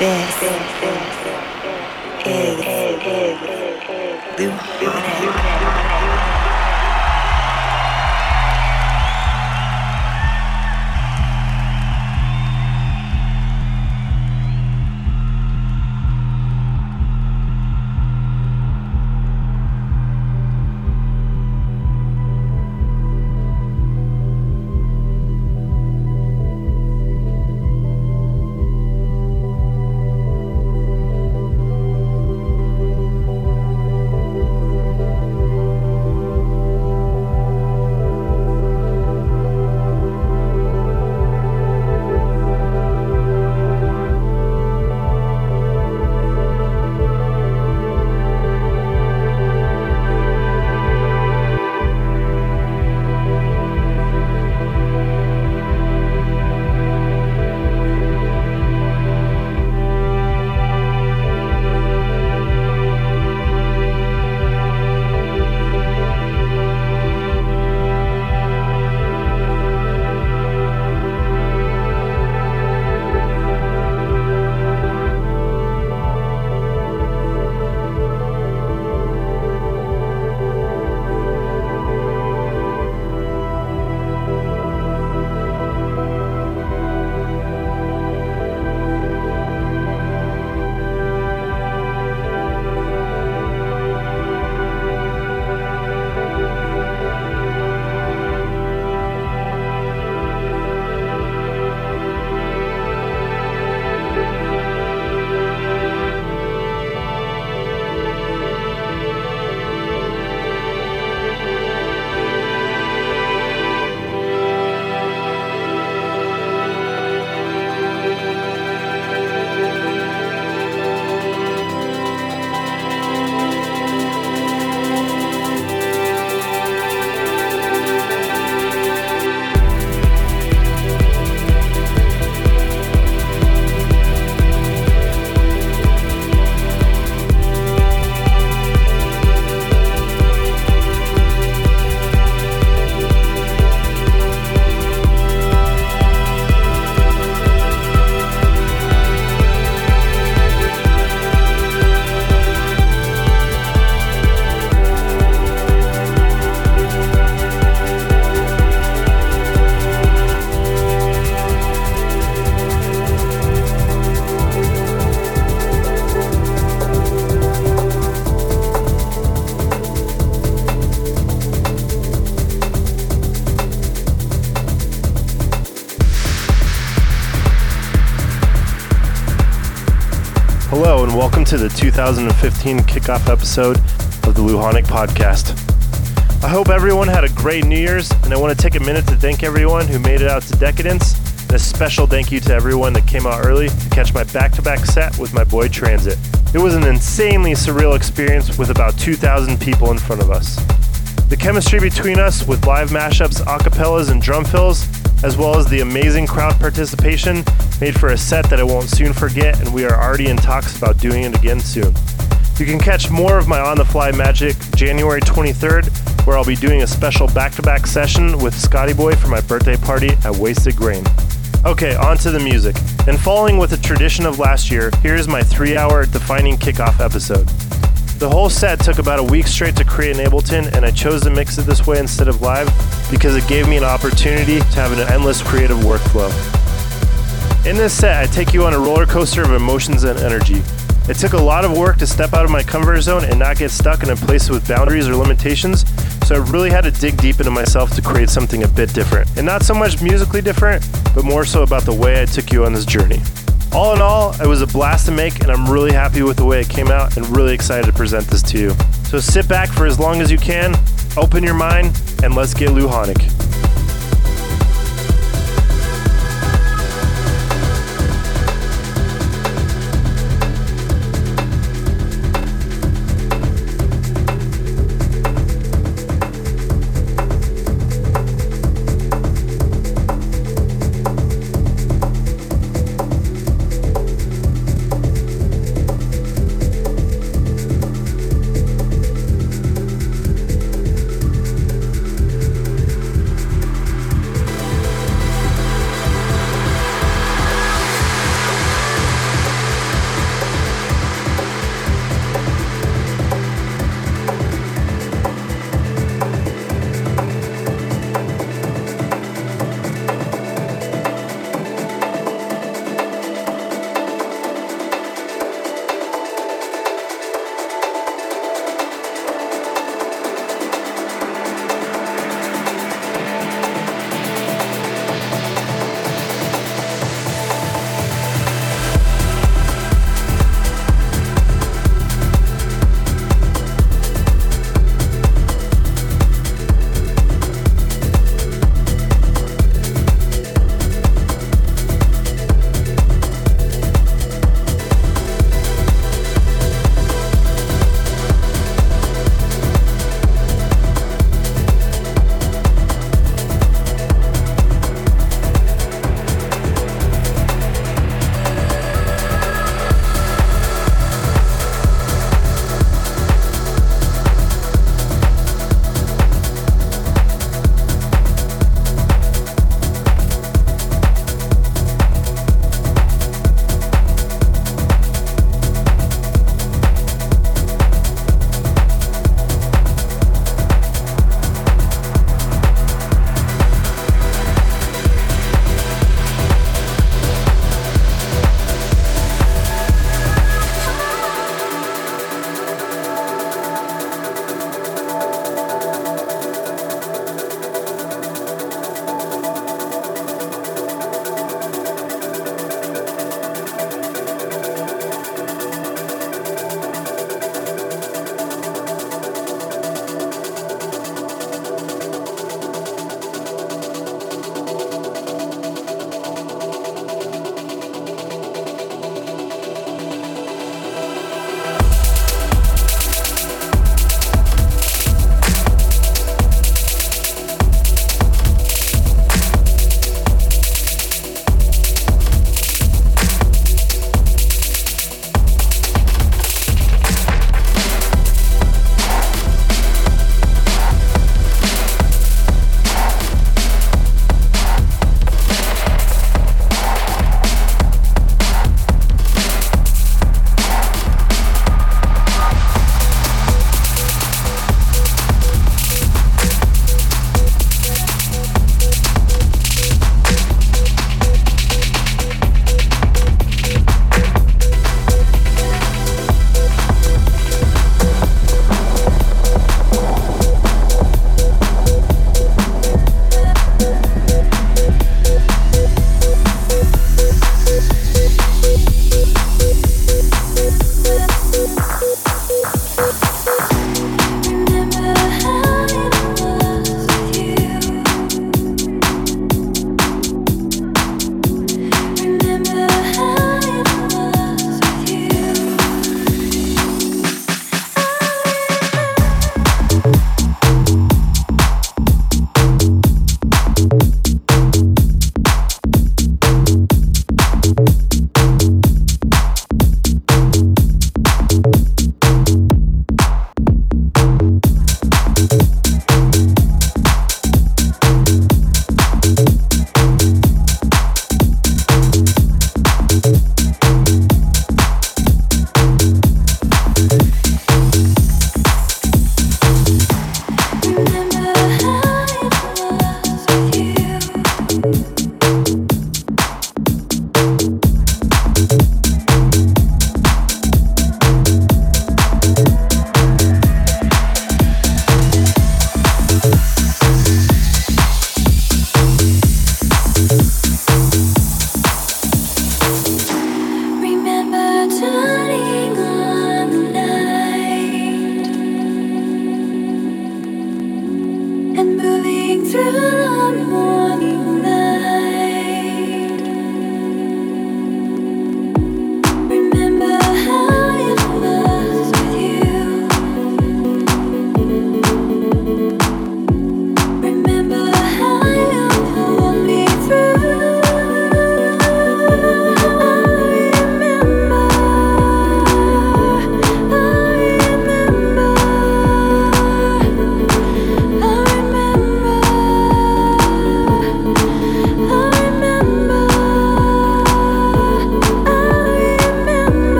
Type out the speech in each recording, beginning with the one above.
This is Blue to the 2015 kickoff episode of the LuJanic Podcast. I hope everyone had a great New Year's, and I want to take a minute to thank everyone who made it out to Decadence, and a special thank you to everyone that came out early to catch my back to back set with my boy Transit. It was an insanely surreal experience with about 2,000 people in front of us. The chemistry between us with live mashups, acapellas, and drum fills, as well as the amazing crowd participation, made for a set that I won't soon forget, and we are already in talks about doing it again soon. You can catch more of my on the fly magic January 23rd, where I'll be doing a special back to back session with Scotty Boy for my birthday party at Wasted Grain. Okay, on to the music. And following with the tradition of last year, here's my three hour defining kickoff episode. The whole set took about a week straight to create in Ableton, and I chose to mix it this way instead of live because it gave me an opportunity to have an endless creative workflow. In this set, I take you on a roller coaster of emotions and energy. It took a lot of work to step out of my comfort zone and not get stuck in a place with boundaries or limitations, so I really had to dig deep into myself to create something a bit different. And not so much musically different, but more so about the way I took you on this journey. All in all, it was a blast to make, and I'm really happy with the way it came out and really excited to present this to you. So sit back for as long as you can, open your mind, and let's get LuJanic.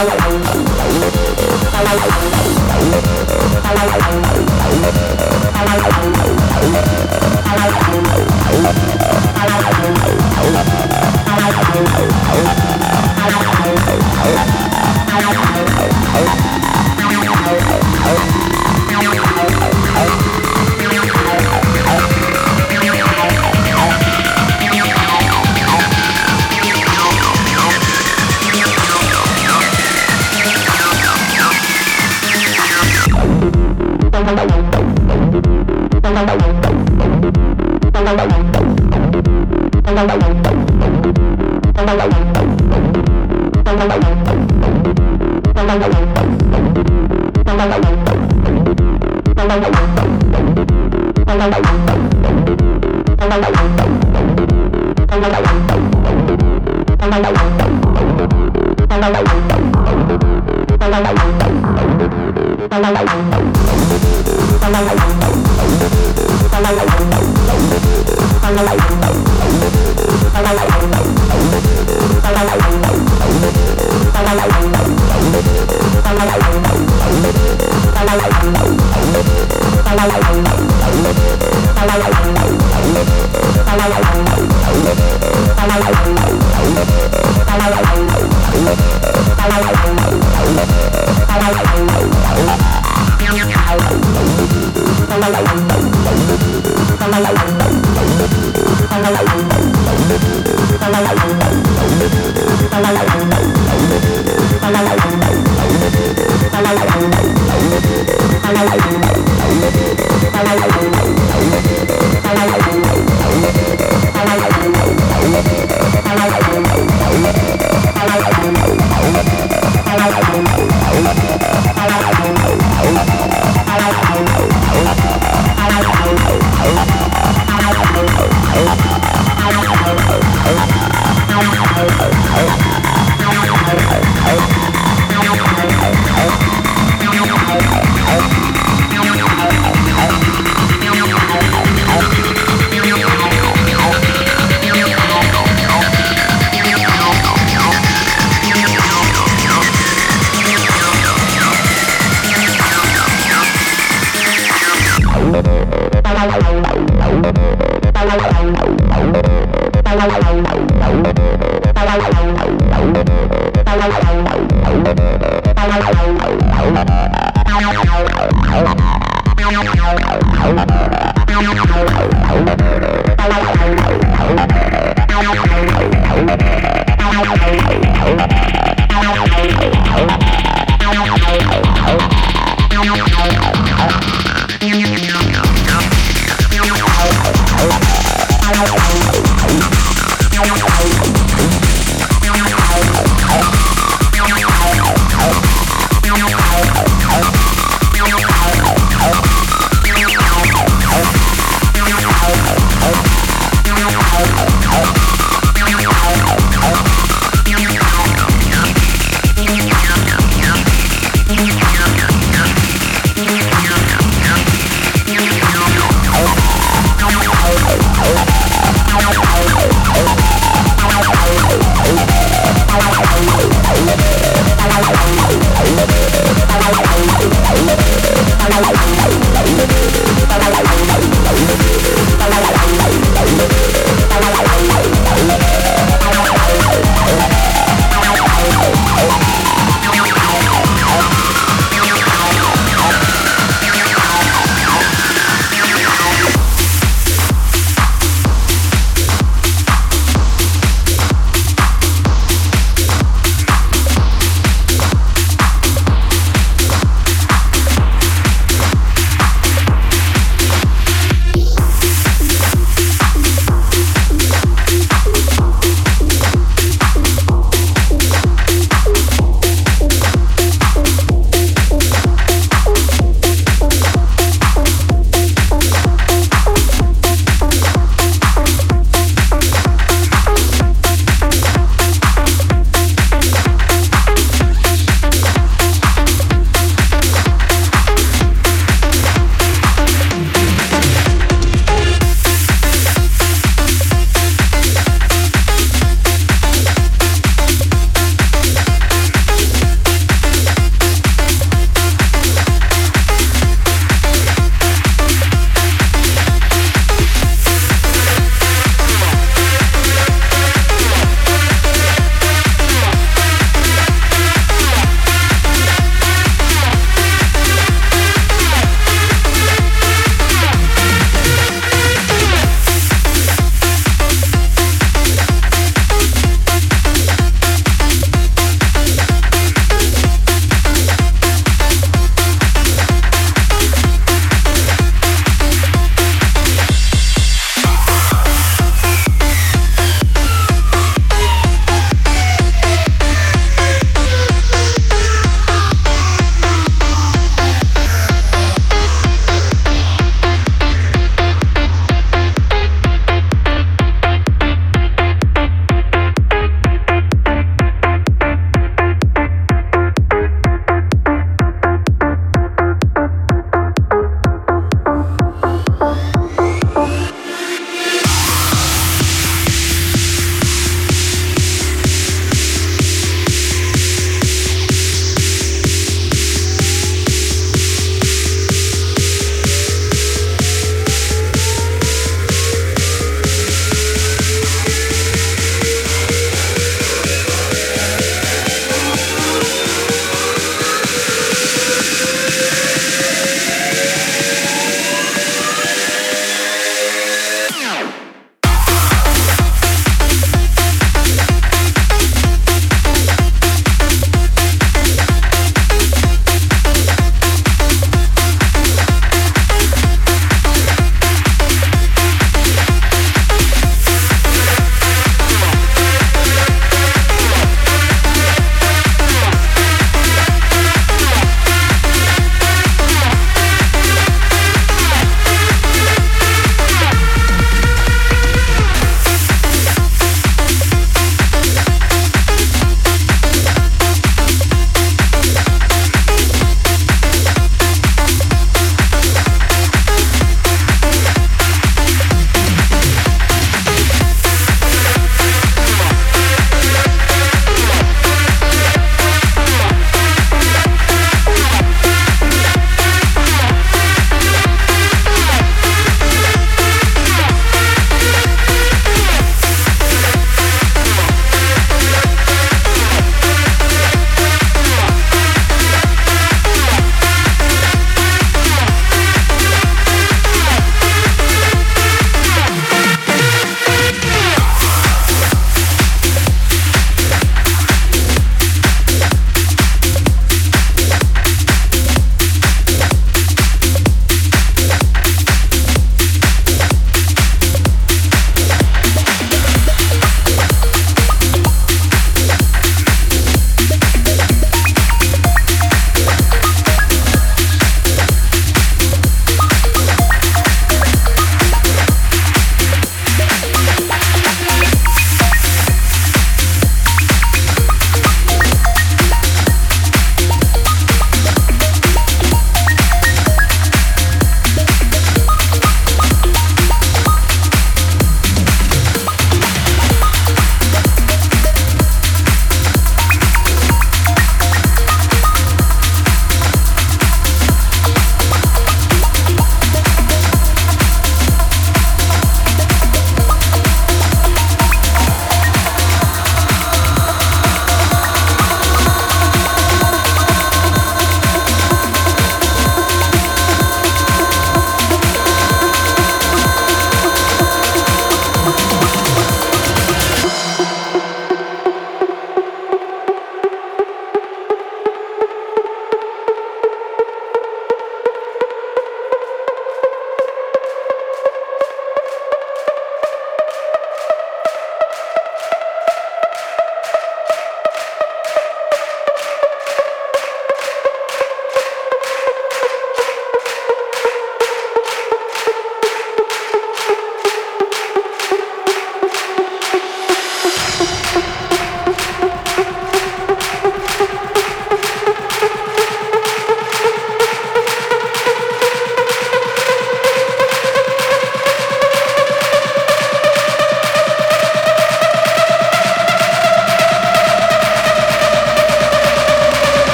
Thank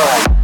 go.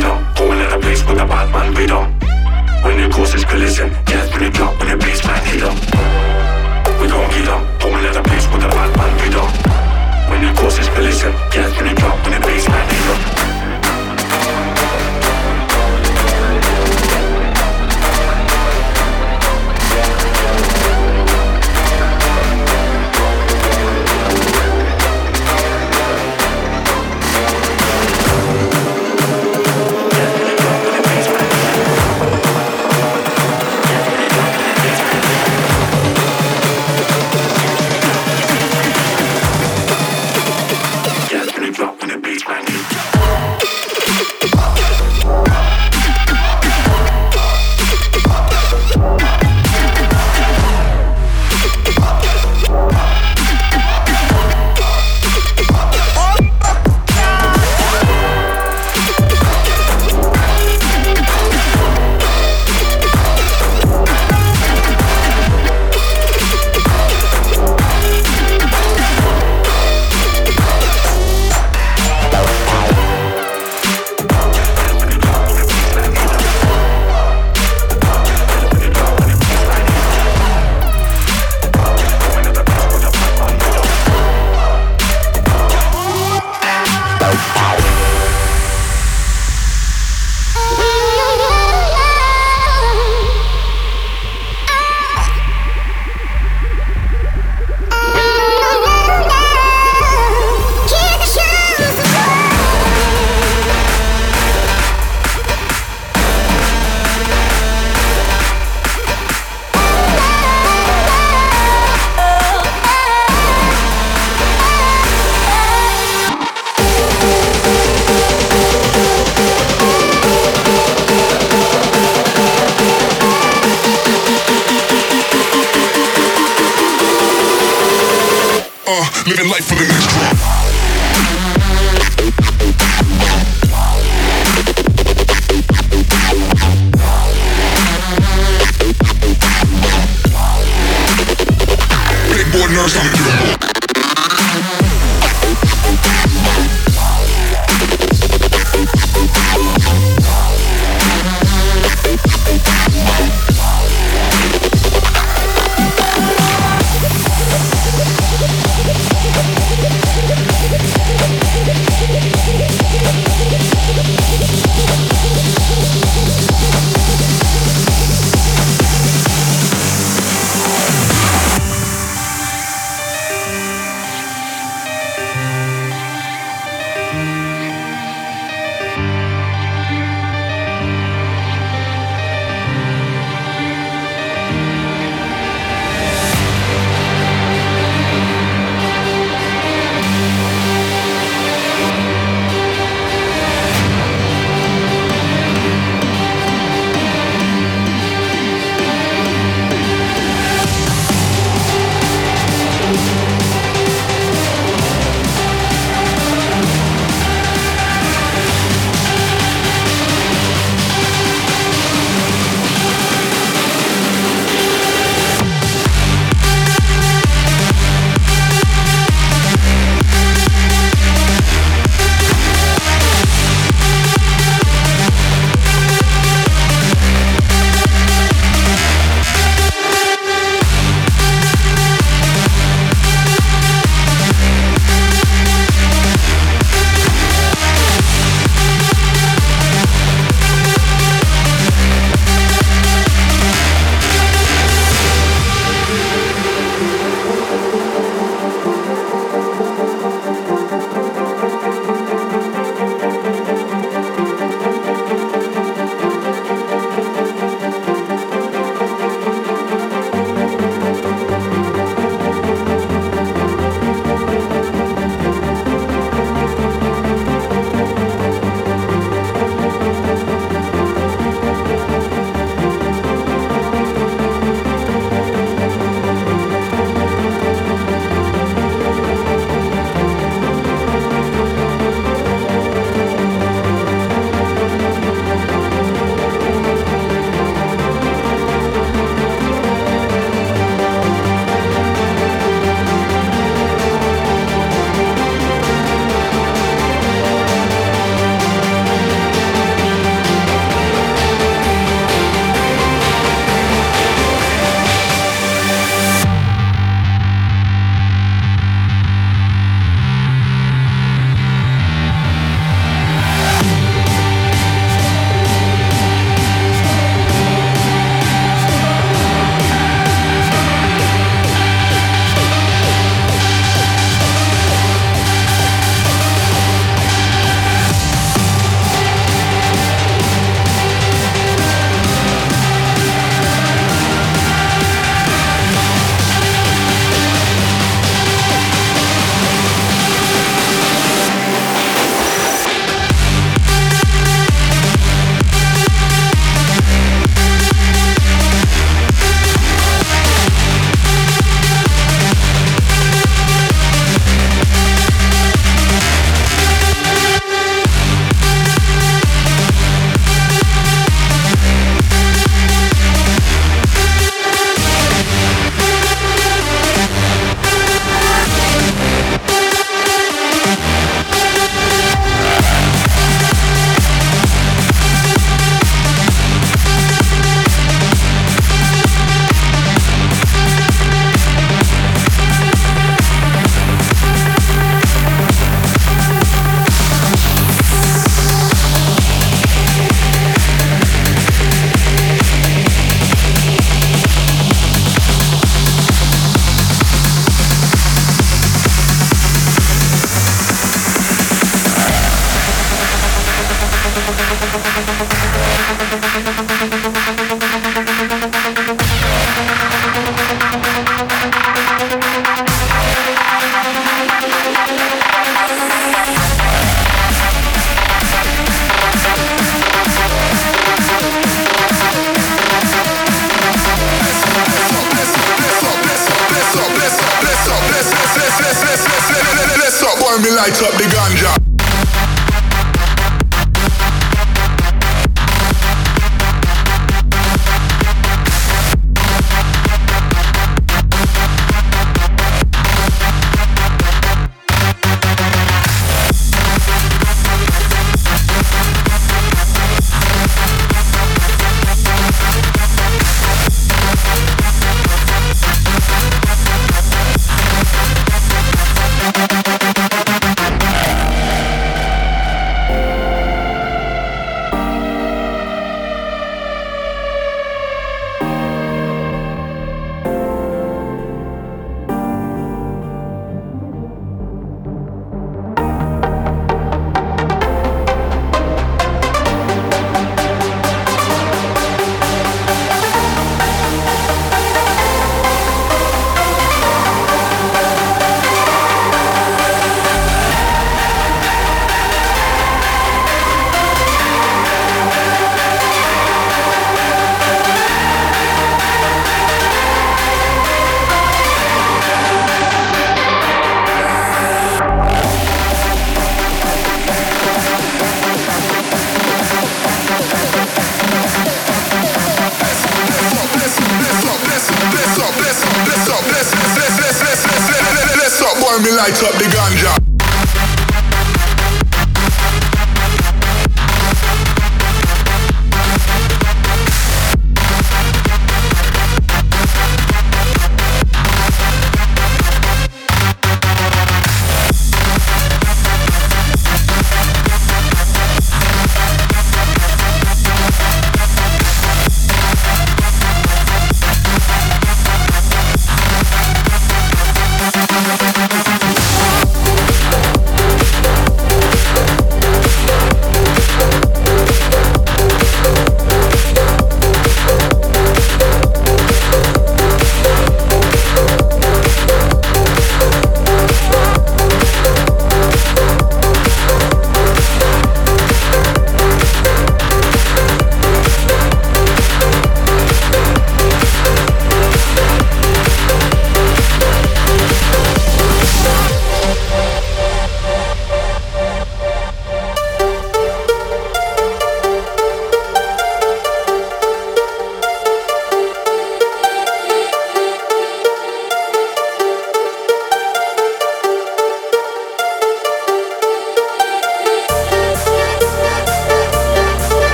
freedom Going at a pace with a bad man beat em. When your courses collision Get through the clock when the baseline hit em. We gon' get em Going at a pace with a bad man beat em. When your courses collision Get through the clock when the baseline hit em.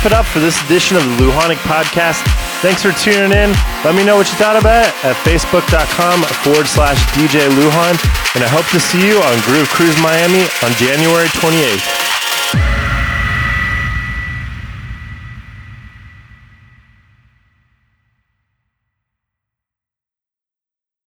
Wrap it up for this edition of the LuJanic Podcast. Thanks for tuning in. Let me know what you thought about it at facebook.com forward slash DJ LuJan. And I hope to see you on Groove Cruise Miami on January 28th.